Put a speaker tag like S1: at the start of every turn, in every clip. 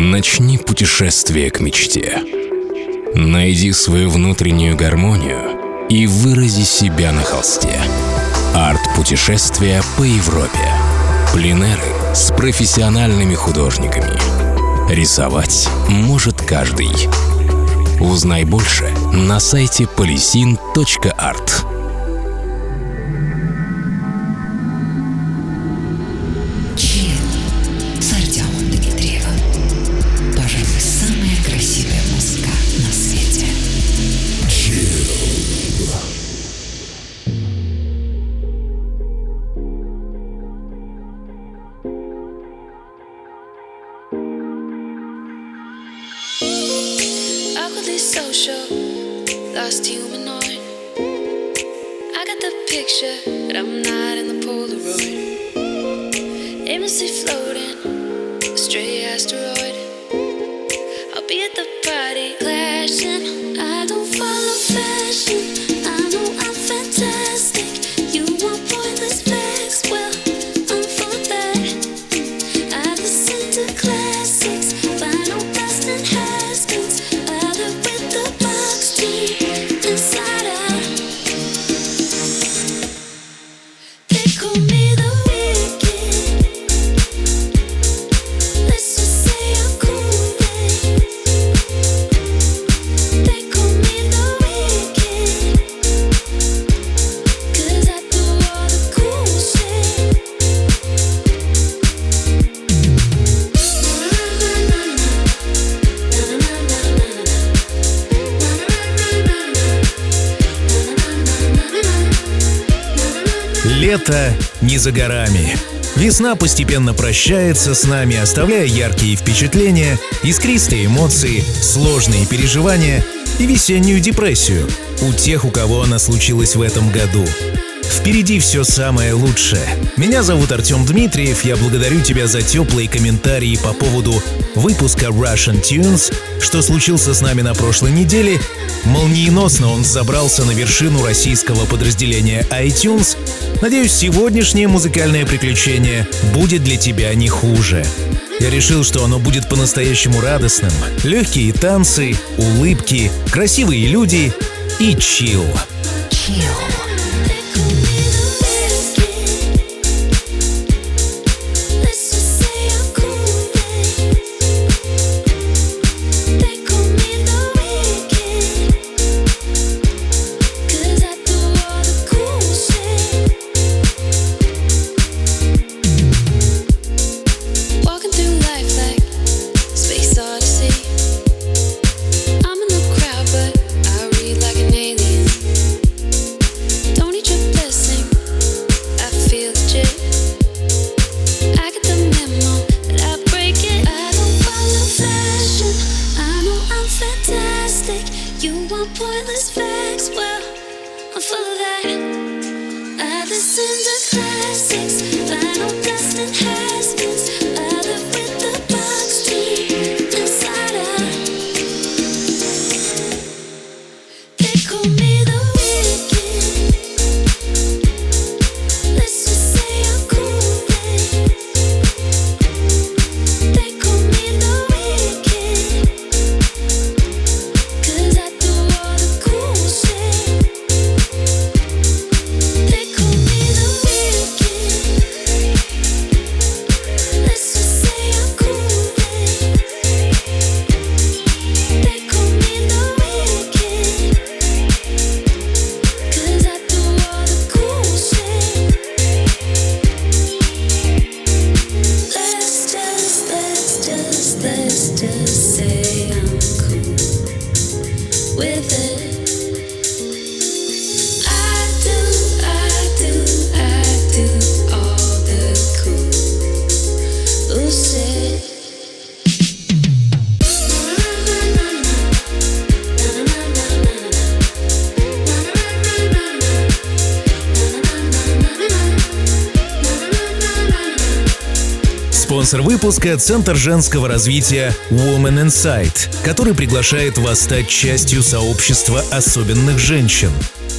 S1: Начни путешествие к мечте. Найди свою внутреннюю гармонию и вырази себя на холсте. Арт-путешествия по Европе. Пленеры с профессиональными художниками. Рисовать может каждый. Узнай больше на сайте
S2: polysin.art.
S3: Лето не за горами. Весна постепенно прощается с нами, оставляя яркие впечатления, искристые эмоции, сложные переживания и весеннюю депрессию у тех, у кого она случилась в этом году. Впереди все самое лучшее. Меня зовут Артем Дмитриев, я благодарю тебя за теплые комментарии по поводу выпуска Russian Tunes, что случился с нами на прошлой неделе. Молниеносно он забрался на вершину российского подразделения iTunes. Надеюсь, сегодняшнее музыкальное приключение будет для тебя не хуже. Я решил, что оно будет по-настоящему радостным. Легкие танцы, улыбки, красивые люди и чил.
S4: Chill.
S3: Выпуска – Центр женского развития Woman Insight, который приглашает вас стать частью сообщества особенных женщин.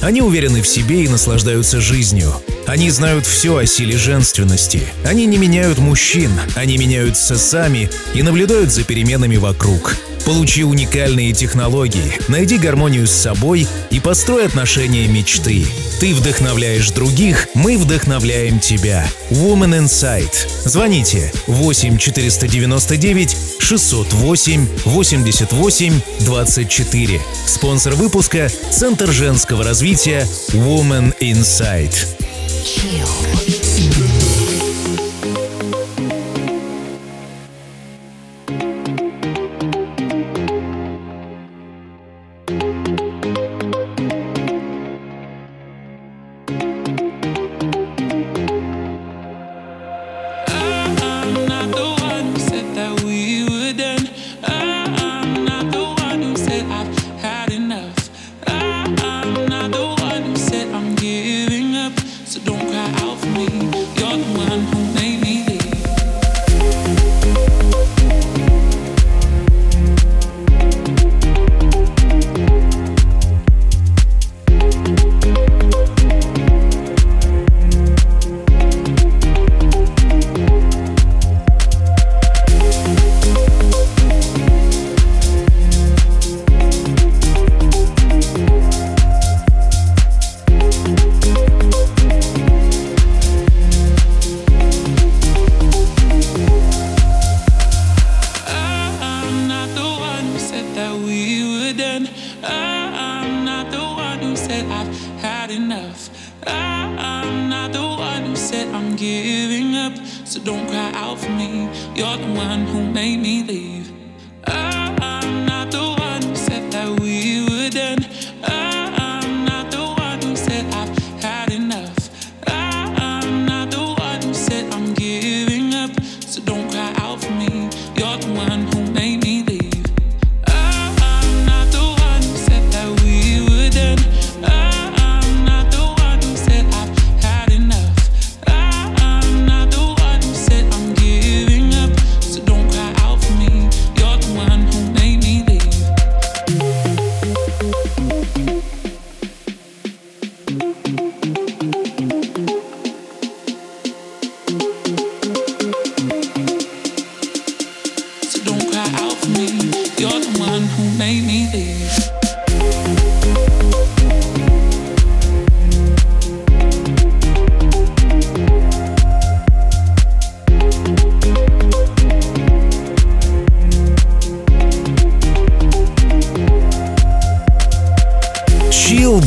S3: Они уверены в себе и наслаждаются жизнью. Они знают все о силе женственности. Они не меняют мужчин, они меняются сами и наблюдают за переменами вокруг. Получи уникальные технологии, найди гармонию с собой и построй отношения мечты. Ты вдохновляешь других, мы вдохновляем тебя. Woman Insight. Звоните 8 499 608 88 24. Спонсор выпуска – Центр женского развития Woman Insight.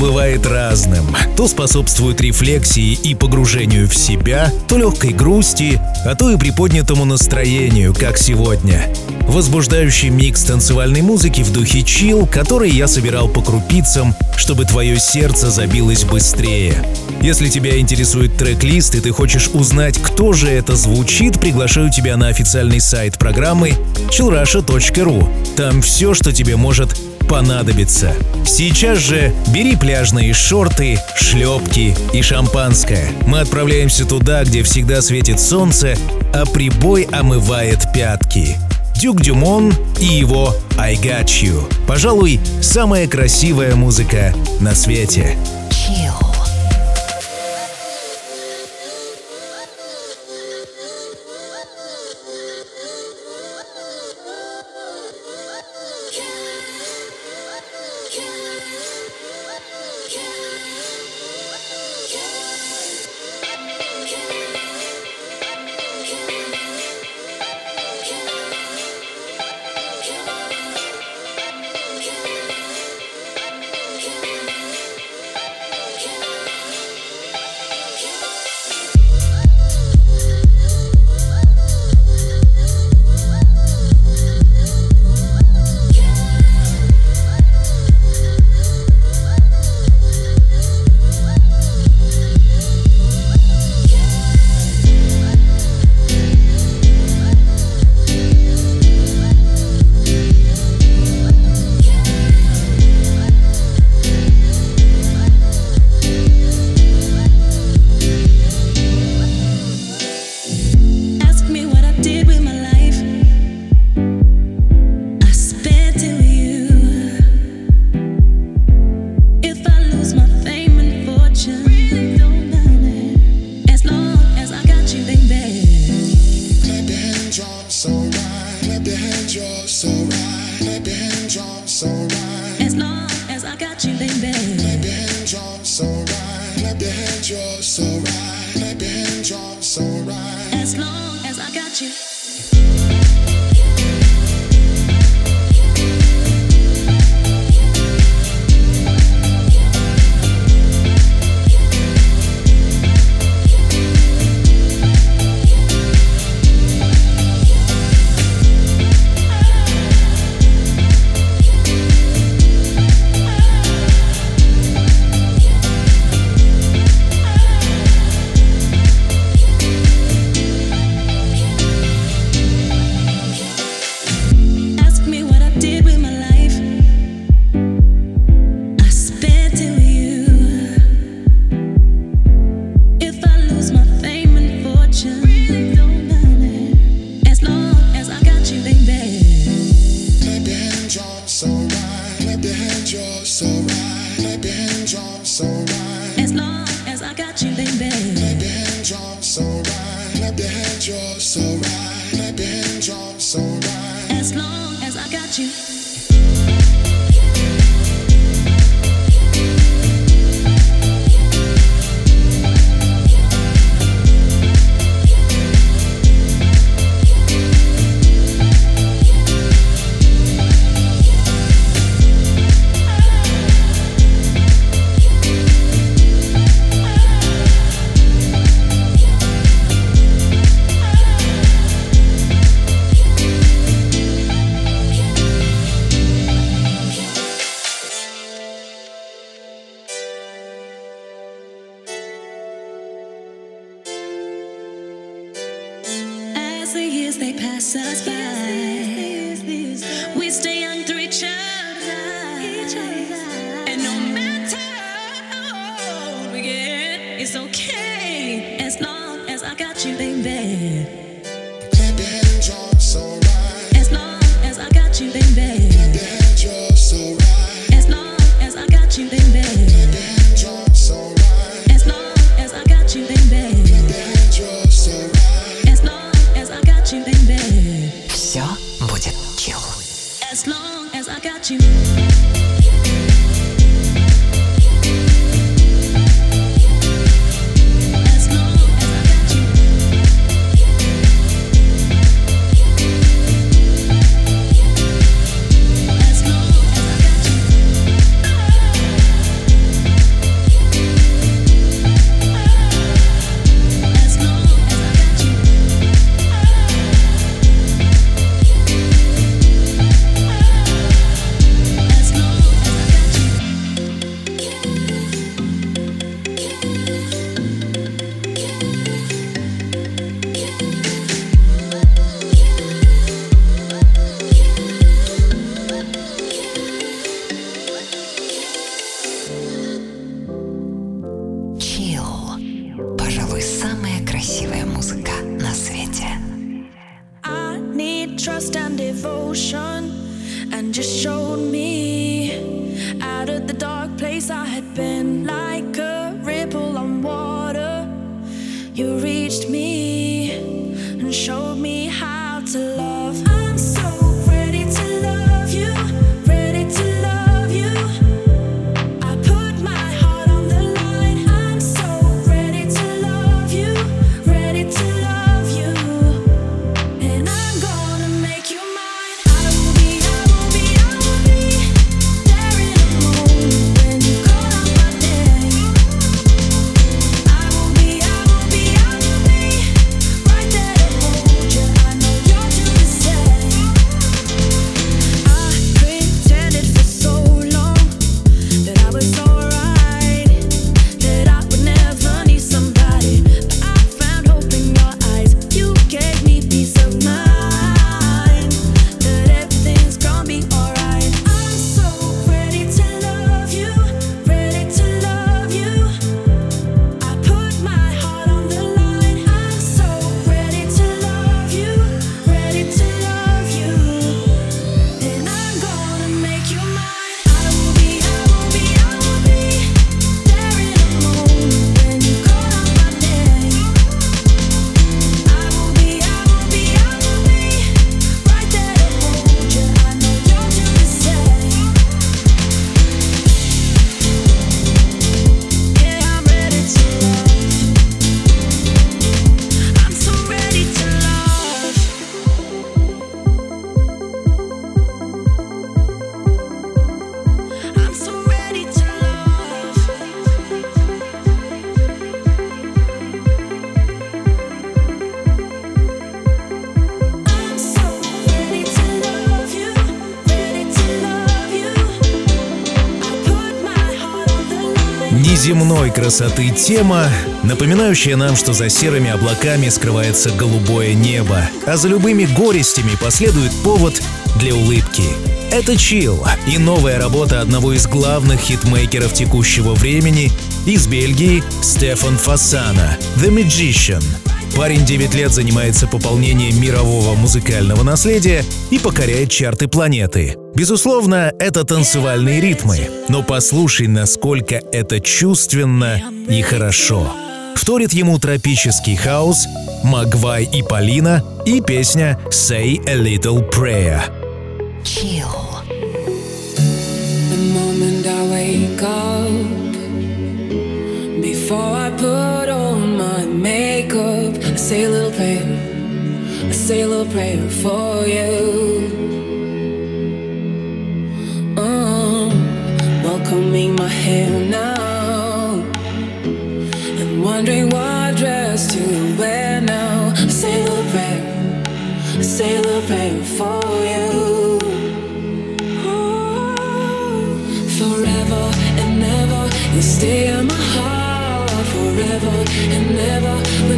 S3: Бывает разным. То способствует рефлексии и погружению в себя, то легкой грусти, а то и приподнятому настроению, как сегодня. Возбуждающий микс танцевальной музыки в духе чил, который я собирал по крупицам, чтобы твое сердце забилось быстрее. Если тебя интересует трек-лист и ты хочешь узнать, кто же это звучит, приглашаю тебя на официальный сайт программы chillrusha.ru. Там все, что тебе может понадобится. Сейчас же бери пляжные шорты, шлепки и шампанское. Мы отправляемся туда, где всегда светит солнце, а прибой омывает пятки. Дюк Дюмон и его «I Got You». Пожалуй, самая красивая музыка на свете.
S4: got
S5: you.
S3: Неземной красоты тема, напоминающая нам, что за серыми облаками скрывается голубое небо, а за любыми горестями последует повод для улыбки. Это «Chill» и новая работа одного из главных хитмейкеров текущего времени из Бельгии Стефан Фасана «The Magician». Парень 9 лет занимается пополнением мирового музыкального наследия и покоряет чарты планеты. Безусловно, это танцевальные ритмы, но послушай, насколько это чувственно и хорошо. Вторит ему тропический хаос, Магвай и Полина и песня «Say a Little Prayer».
S2: Chill.
S6: The moment I wake up, before I put on my makeup, I say a little prayer, I say a little prayer for you. Welcoming my hair now, and wondering what dress to wear now. I say a prayer, for you. Oh, forever and ever, you stay in my heart. Forever and ever, we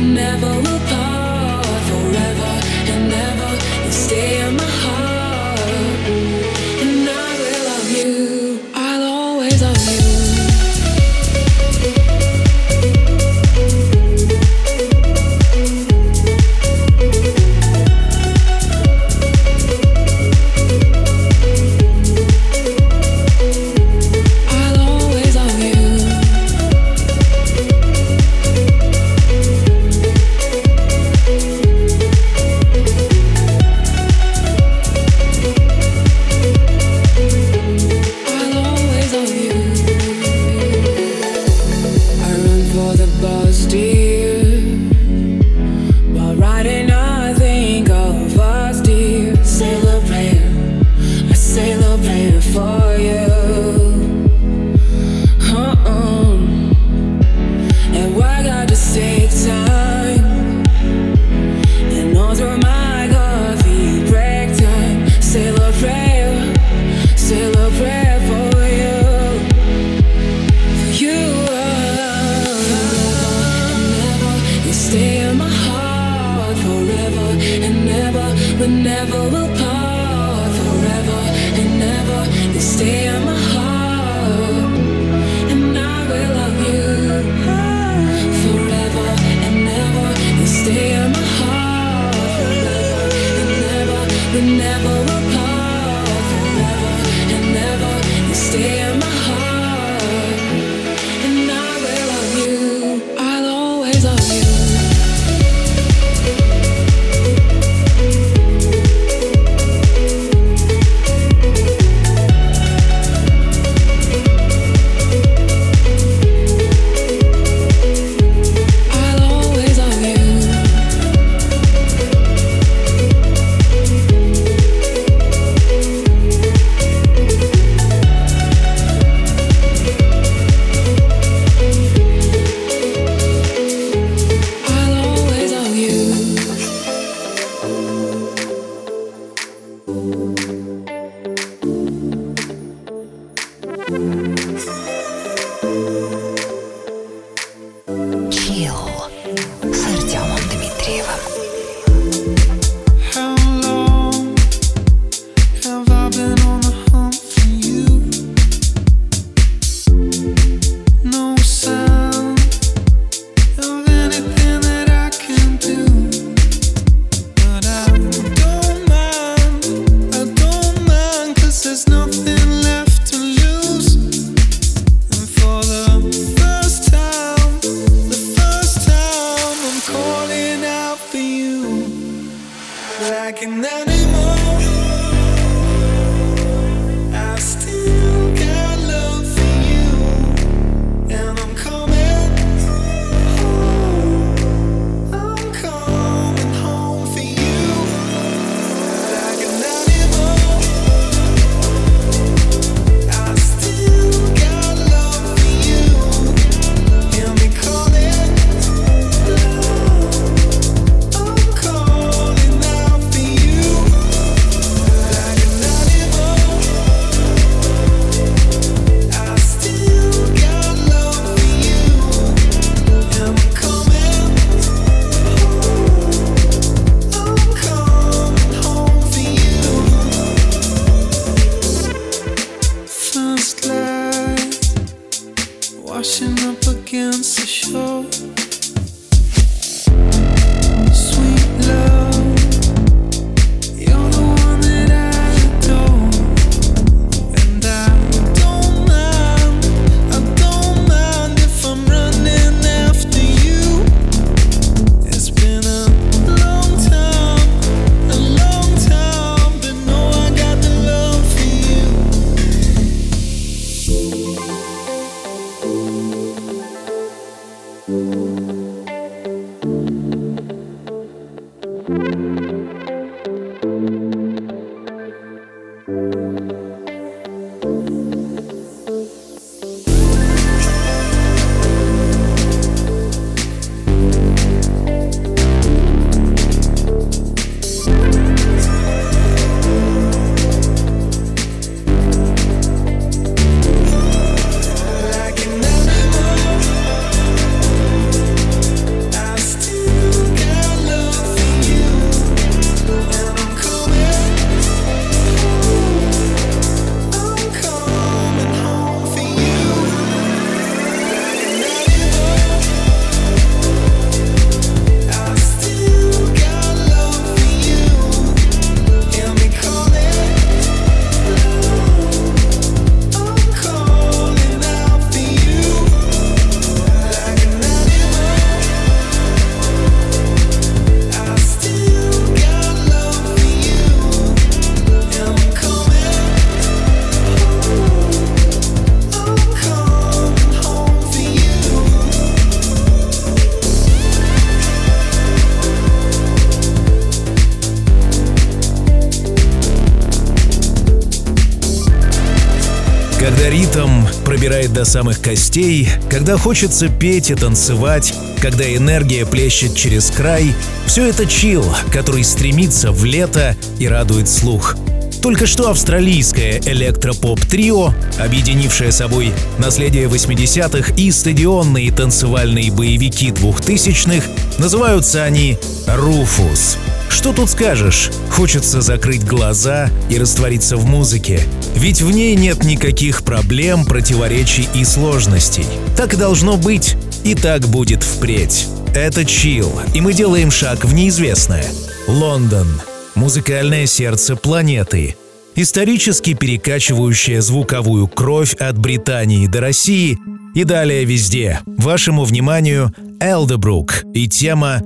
S7: пробирает до самых костей, когда хочется петь и танцевать, когда энергия плещет через край, все это чил, который стремится в лето и радует слух. Только что австралийское электропоп-трио, объединившее собой наследие 80-х и стадионные танцевальные боевики 2000-х, называются они «Руфус». Что тут скажешь? Хочется закрыть глаза и раствориться в музыке. Ведь в ней нет никаких проблем, противоречий и сложностей. Так должно быть, и так будет впредь. Это чил, и мы делаем шаг в неизвестное. Лондон. Музыкальное сердце планеты исторически перекачивающая звуковую кровь от Британии до России и далее везде. Вашему вниманию Элдебрук и тема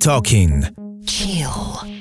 S7: «Talking».
S3: Kill.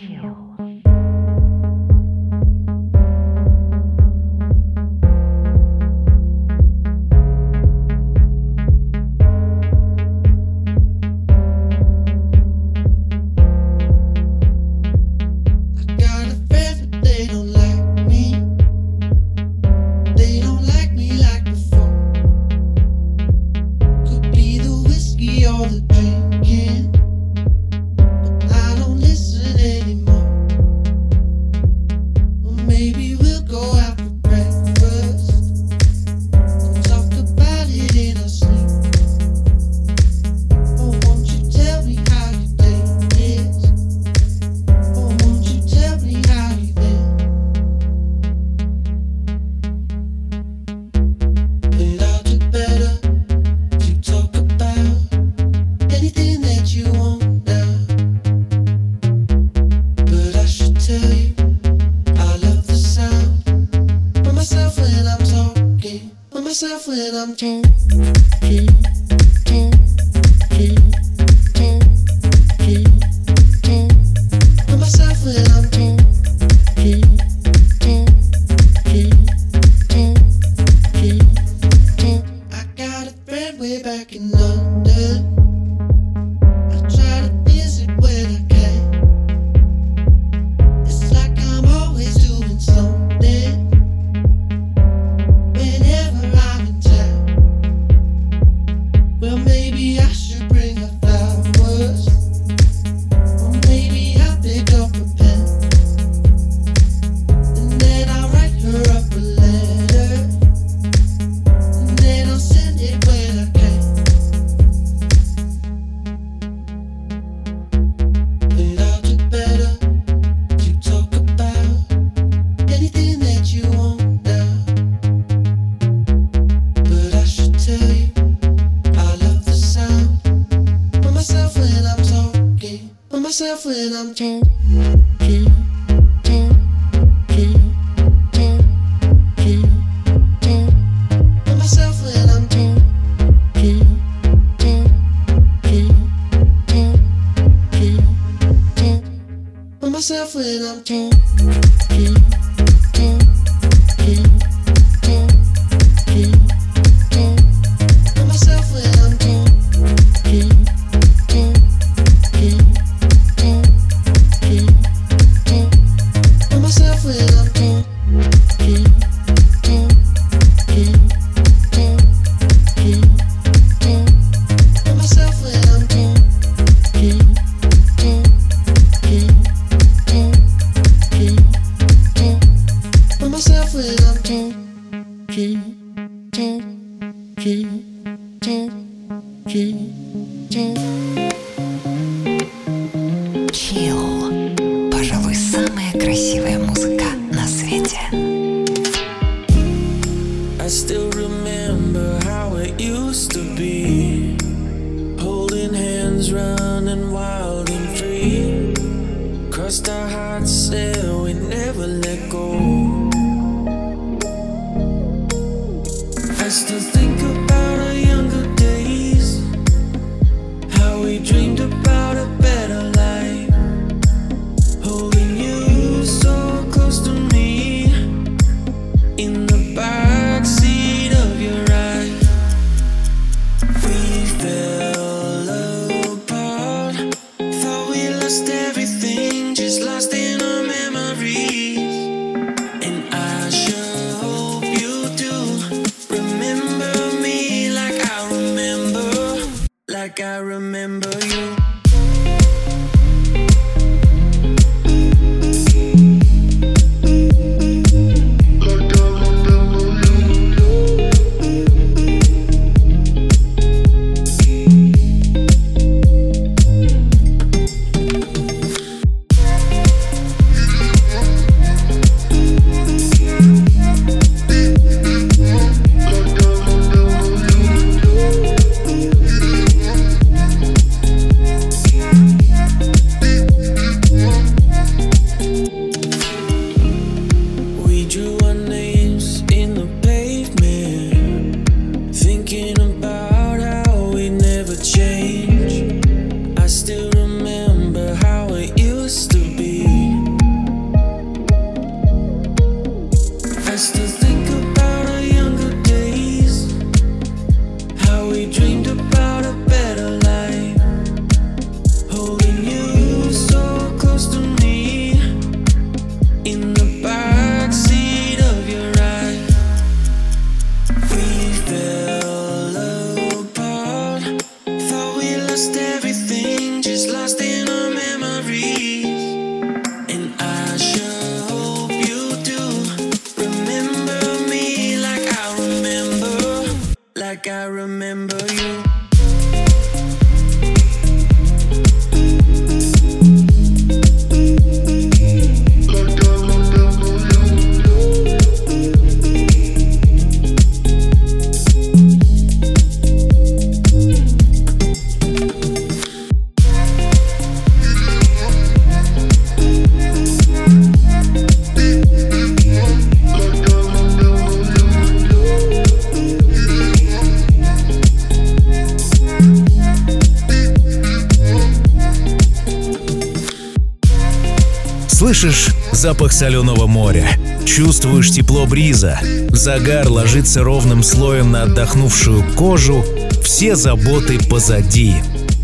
S3: соленого моря. Чувствуешь тепло бриза, загар ложится ровным слоем на отдохнувшую кожу, все заботы позади.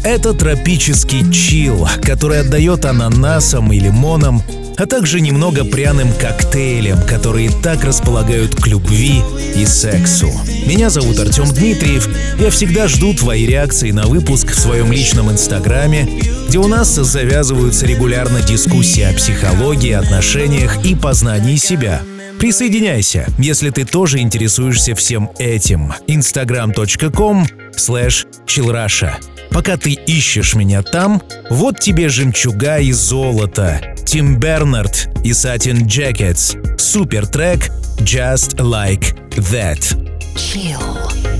S3: Это тропический чил, который отдает ананасам и лимонам, а также немного пряным коктейлем, которые так располагают к любви и сексу. Меня зовут Артем Дмитриев. Я всегда жду твои реакции на выпуск в своем личном инстаграме, где у нас завязываются регулярно дискуссии о психологии, отношениях и познании себя. Присоединяйся, если ты тоже интересуешься всем этим. instagram.com slash chillrusha Пока ты ищешь меня там, вот тебе жемчуга и золото. Тим Бернард и Satin Jackets. Супер трек Just Like That.
S8: Chill.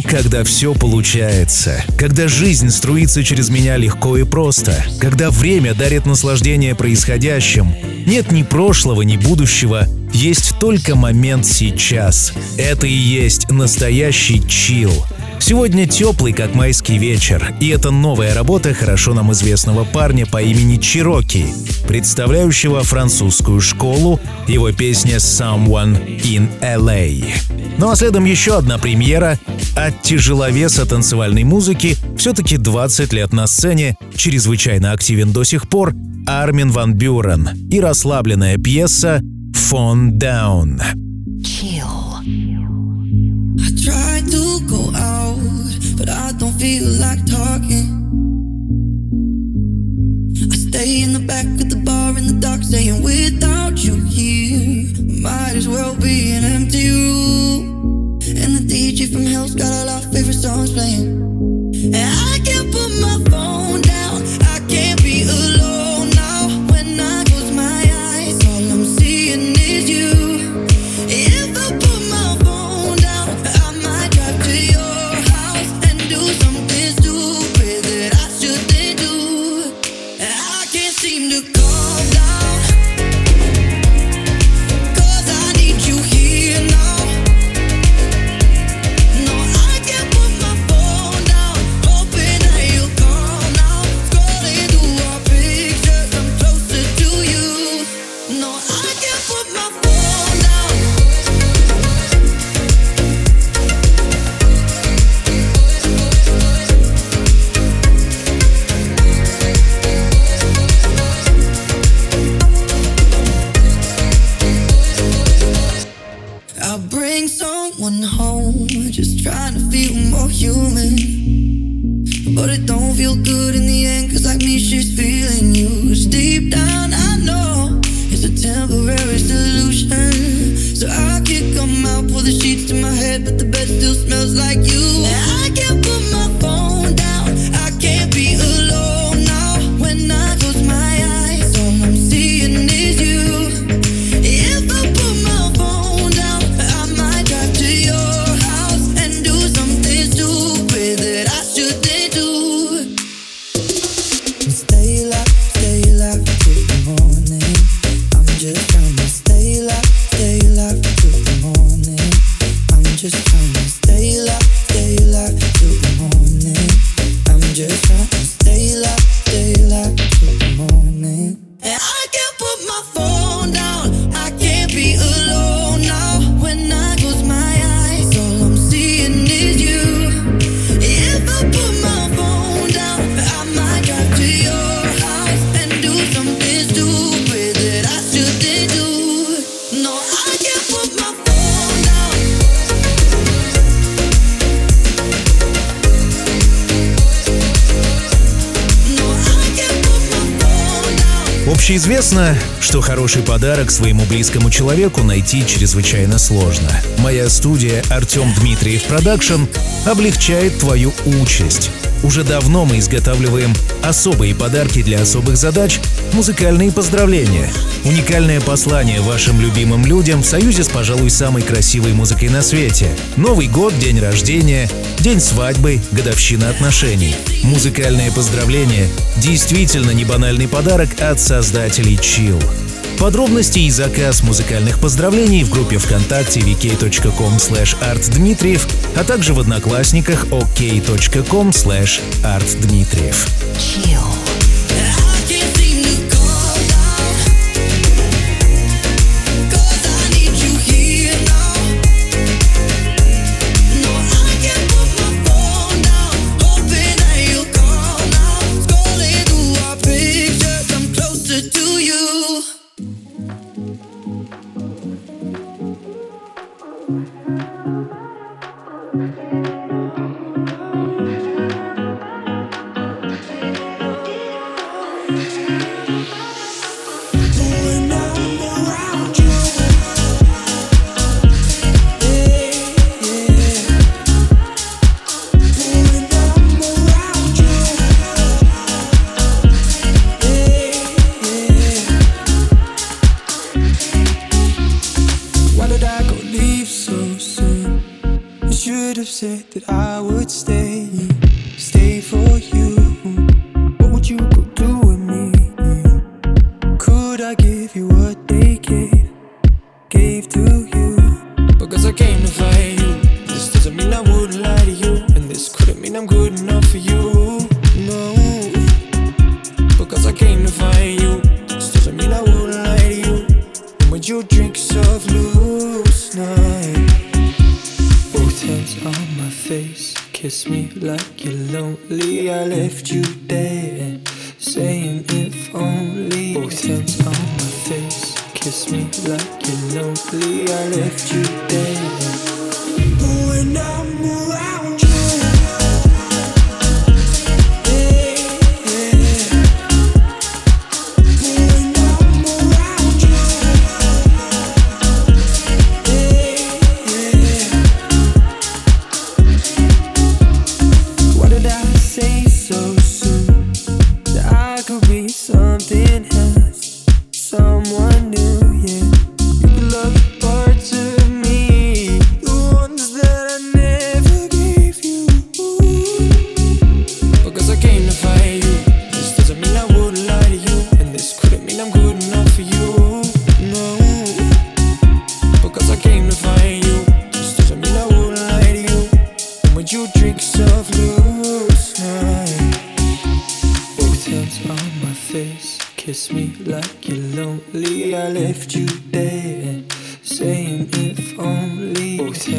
S3: Когда все получается, когда жизнь струится через меня легко и просто, когда время дарит наслаждение происходящим. Нет ни прошлого, ни будущего, есть только момент сейчас. Это и есть настоящий чил. Сегодня теплый, как майский вечер, и это новая работа хорошо нам известного парня по имени Чироки, представляющего французскую школу, его песня «Someone in LA». Ну а следом еще одна премьера от тяжеловеса танцевальной музыки, все-таки 20 лет на сцене, чрезвычайно активен до сих пор, Армин Ван Бюрен и расслабленная пьеса
S9: talking. I stay in the back of the bar in the dark, saying without you here, might as well be an empty room. And the DJ from Hell's got all our favorite songs playing. And I can't put my phone down,
S3: Общеизвестно, что хороший подарок своему близкому человеку найти чрезвычайно сложно. Моя студия «Артем Дмитриев Продакшн» облегчает твою участь. Уже давно мы изготавливаем особые подарки для особых задач, музыкальные поздравления, уникальное послание вашим любимым людям в союзе с, пожалуй, самой красивой музыкой на свете. Новый год, день рождения, день свадьбы, годовщина отношений. Музыкальное поздравление – действительно не банальный подарок от создателей Chill. Подробности и заказ музыкальных поздравлений в группе ВКонтакте vk.com artdmitriev, а также в Одноклассниках ok.com artdmitriev.
S8: Chill.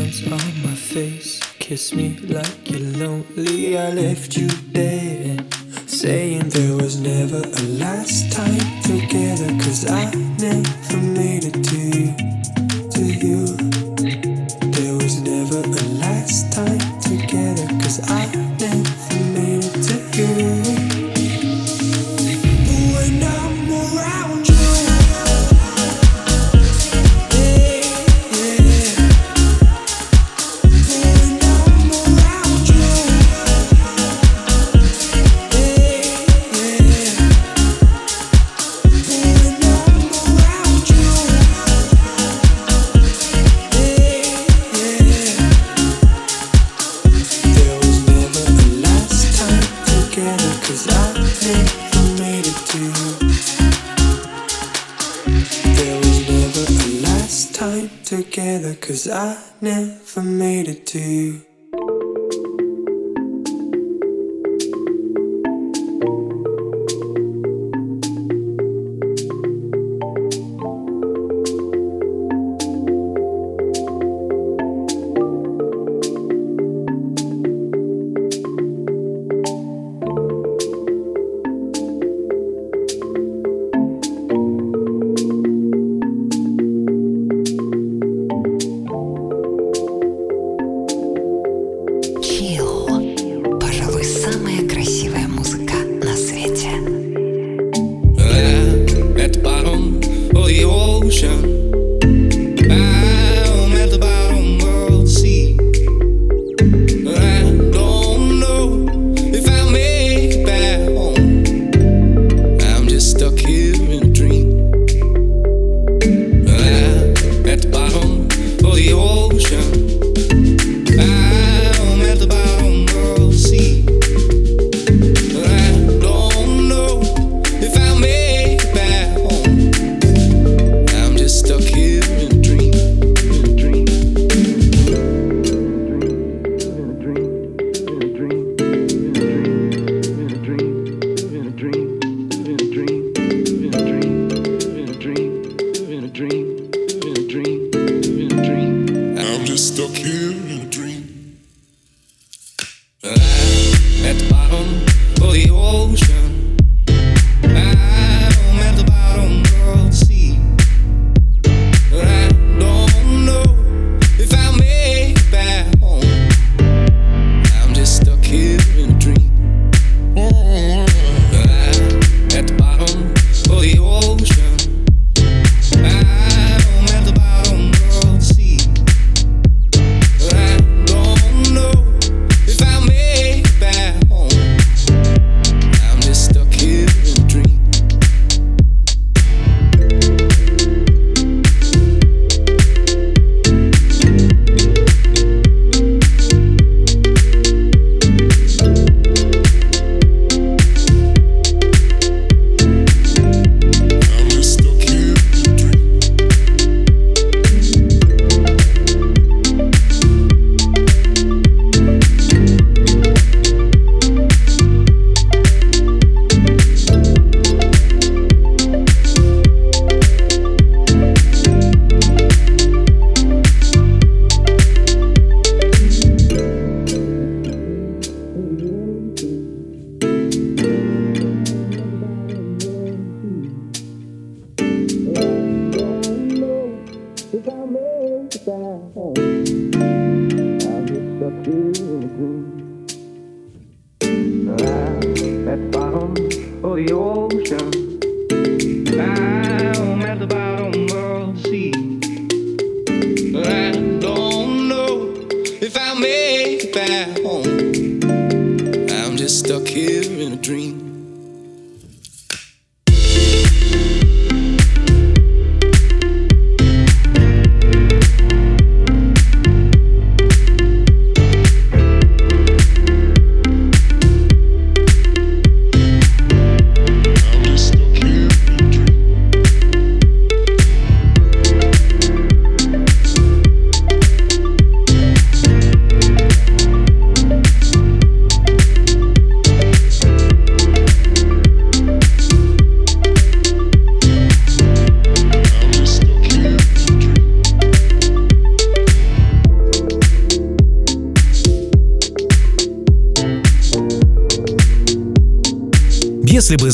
S10: hands on my face. Kiss me like you're lonely. I left you there, saying there was never a last time together. Cause I never made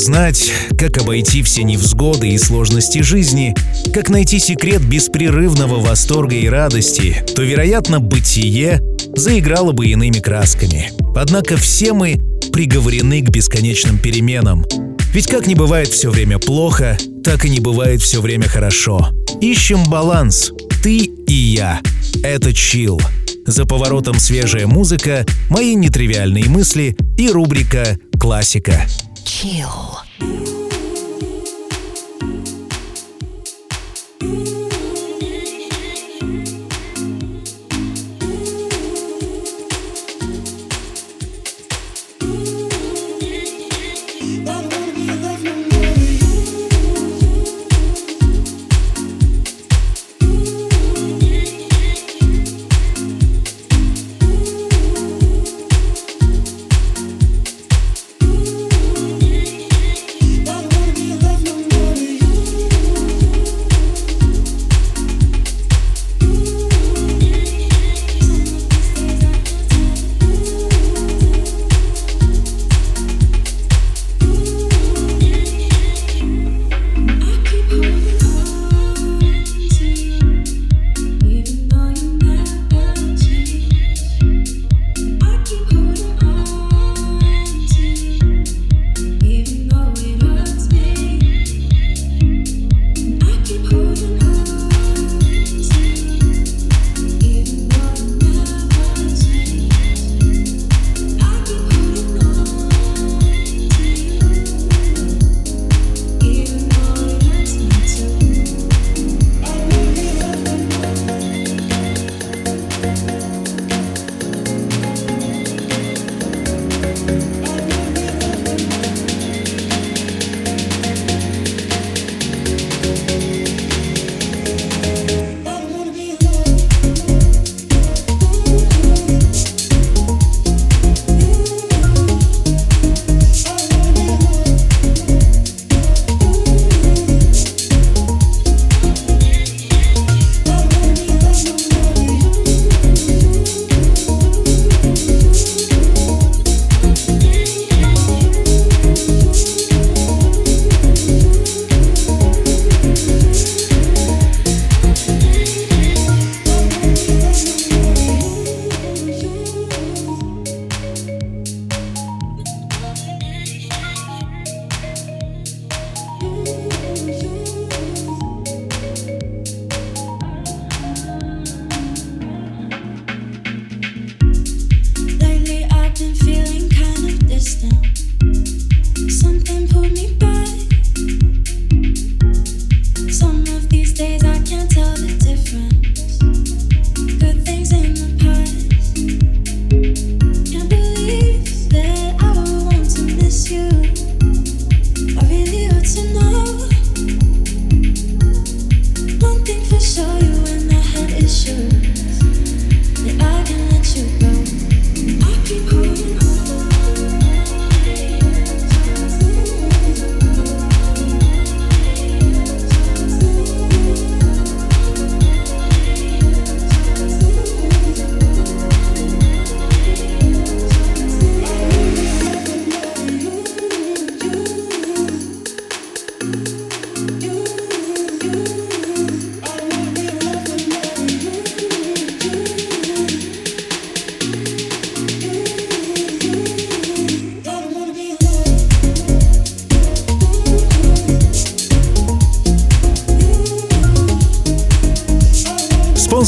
S3: Знать, как обойти все невзгоды и сложности жизни, как найти секрет беспрерывного восторга и радости, то, вероятно, бытие заиграло бы иными красками. Однако все мы приговорены к бесконечным переменам. Ведь как не бывает все время плохо, так и не бывает все время хорошо. Ищем баланс. Ты и я. Это чил. За поворотом свежая музыка, мои нетривиальные мысли и рубрика «Классика».
S8: Chill.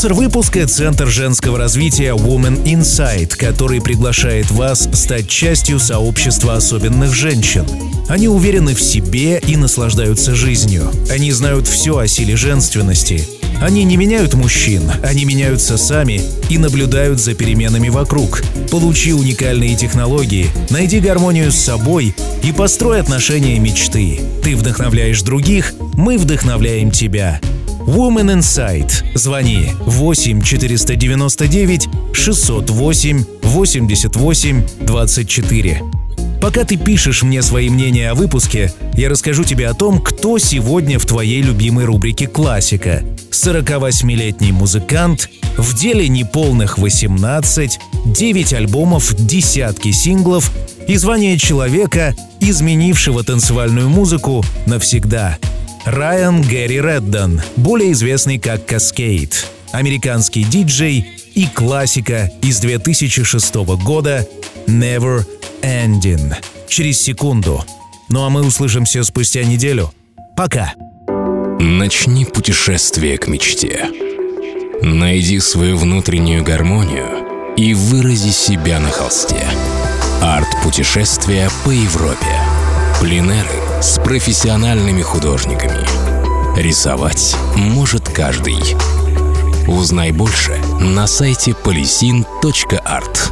S3: Спонсор выпуска — Центр женского развития Woman Insight, который приглашает вас стать частью сообщества особенных женщин. Они уверены в себе и наслаждаются жизнью. Они знают все о силе женственности. Они не меняют мужчин, они меняются сами и наблюдают за переменами вокруг. Получи уникальные технологии, найди гармонию с собой и построй отношения мечты. Ты вдохновляешь других, мы вдохновляем тебя. Woman Insight. Звони 8 499 608 88 24. Пока ты пишешь мне свои мнения о выпуске, я расскажу тебе о том, кто сегодня в твоей любимой рубрике «Классика». 48-летний музыкант, в деле неполных 18, 9 альбомов, десятки синглов и звание человека, изменившего танцевальную музыку навсегда. Райан Гэри Реддон, более известный как Каскейд, американский диджей и классика из 2006 года «Never Ending» через секунду. Ну а мы услышимся спустя неделю. Пока!
S1: Начни путешествие к мечте. Найди свою внутреннюю гармонию и вырази себя на холсте. Арт-путешествия по Европе. Пленеры с профессиональными художниками. Рисовать может каждый. Узнай больше на сайте polisin.art.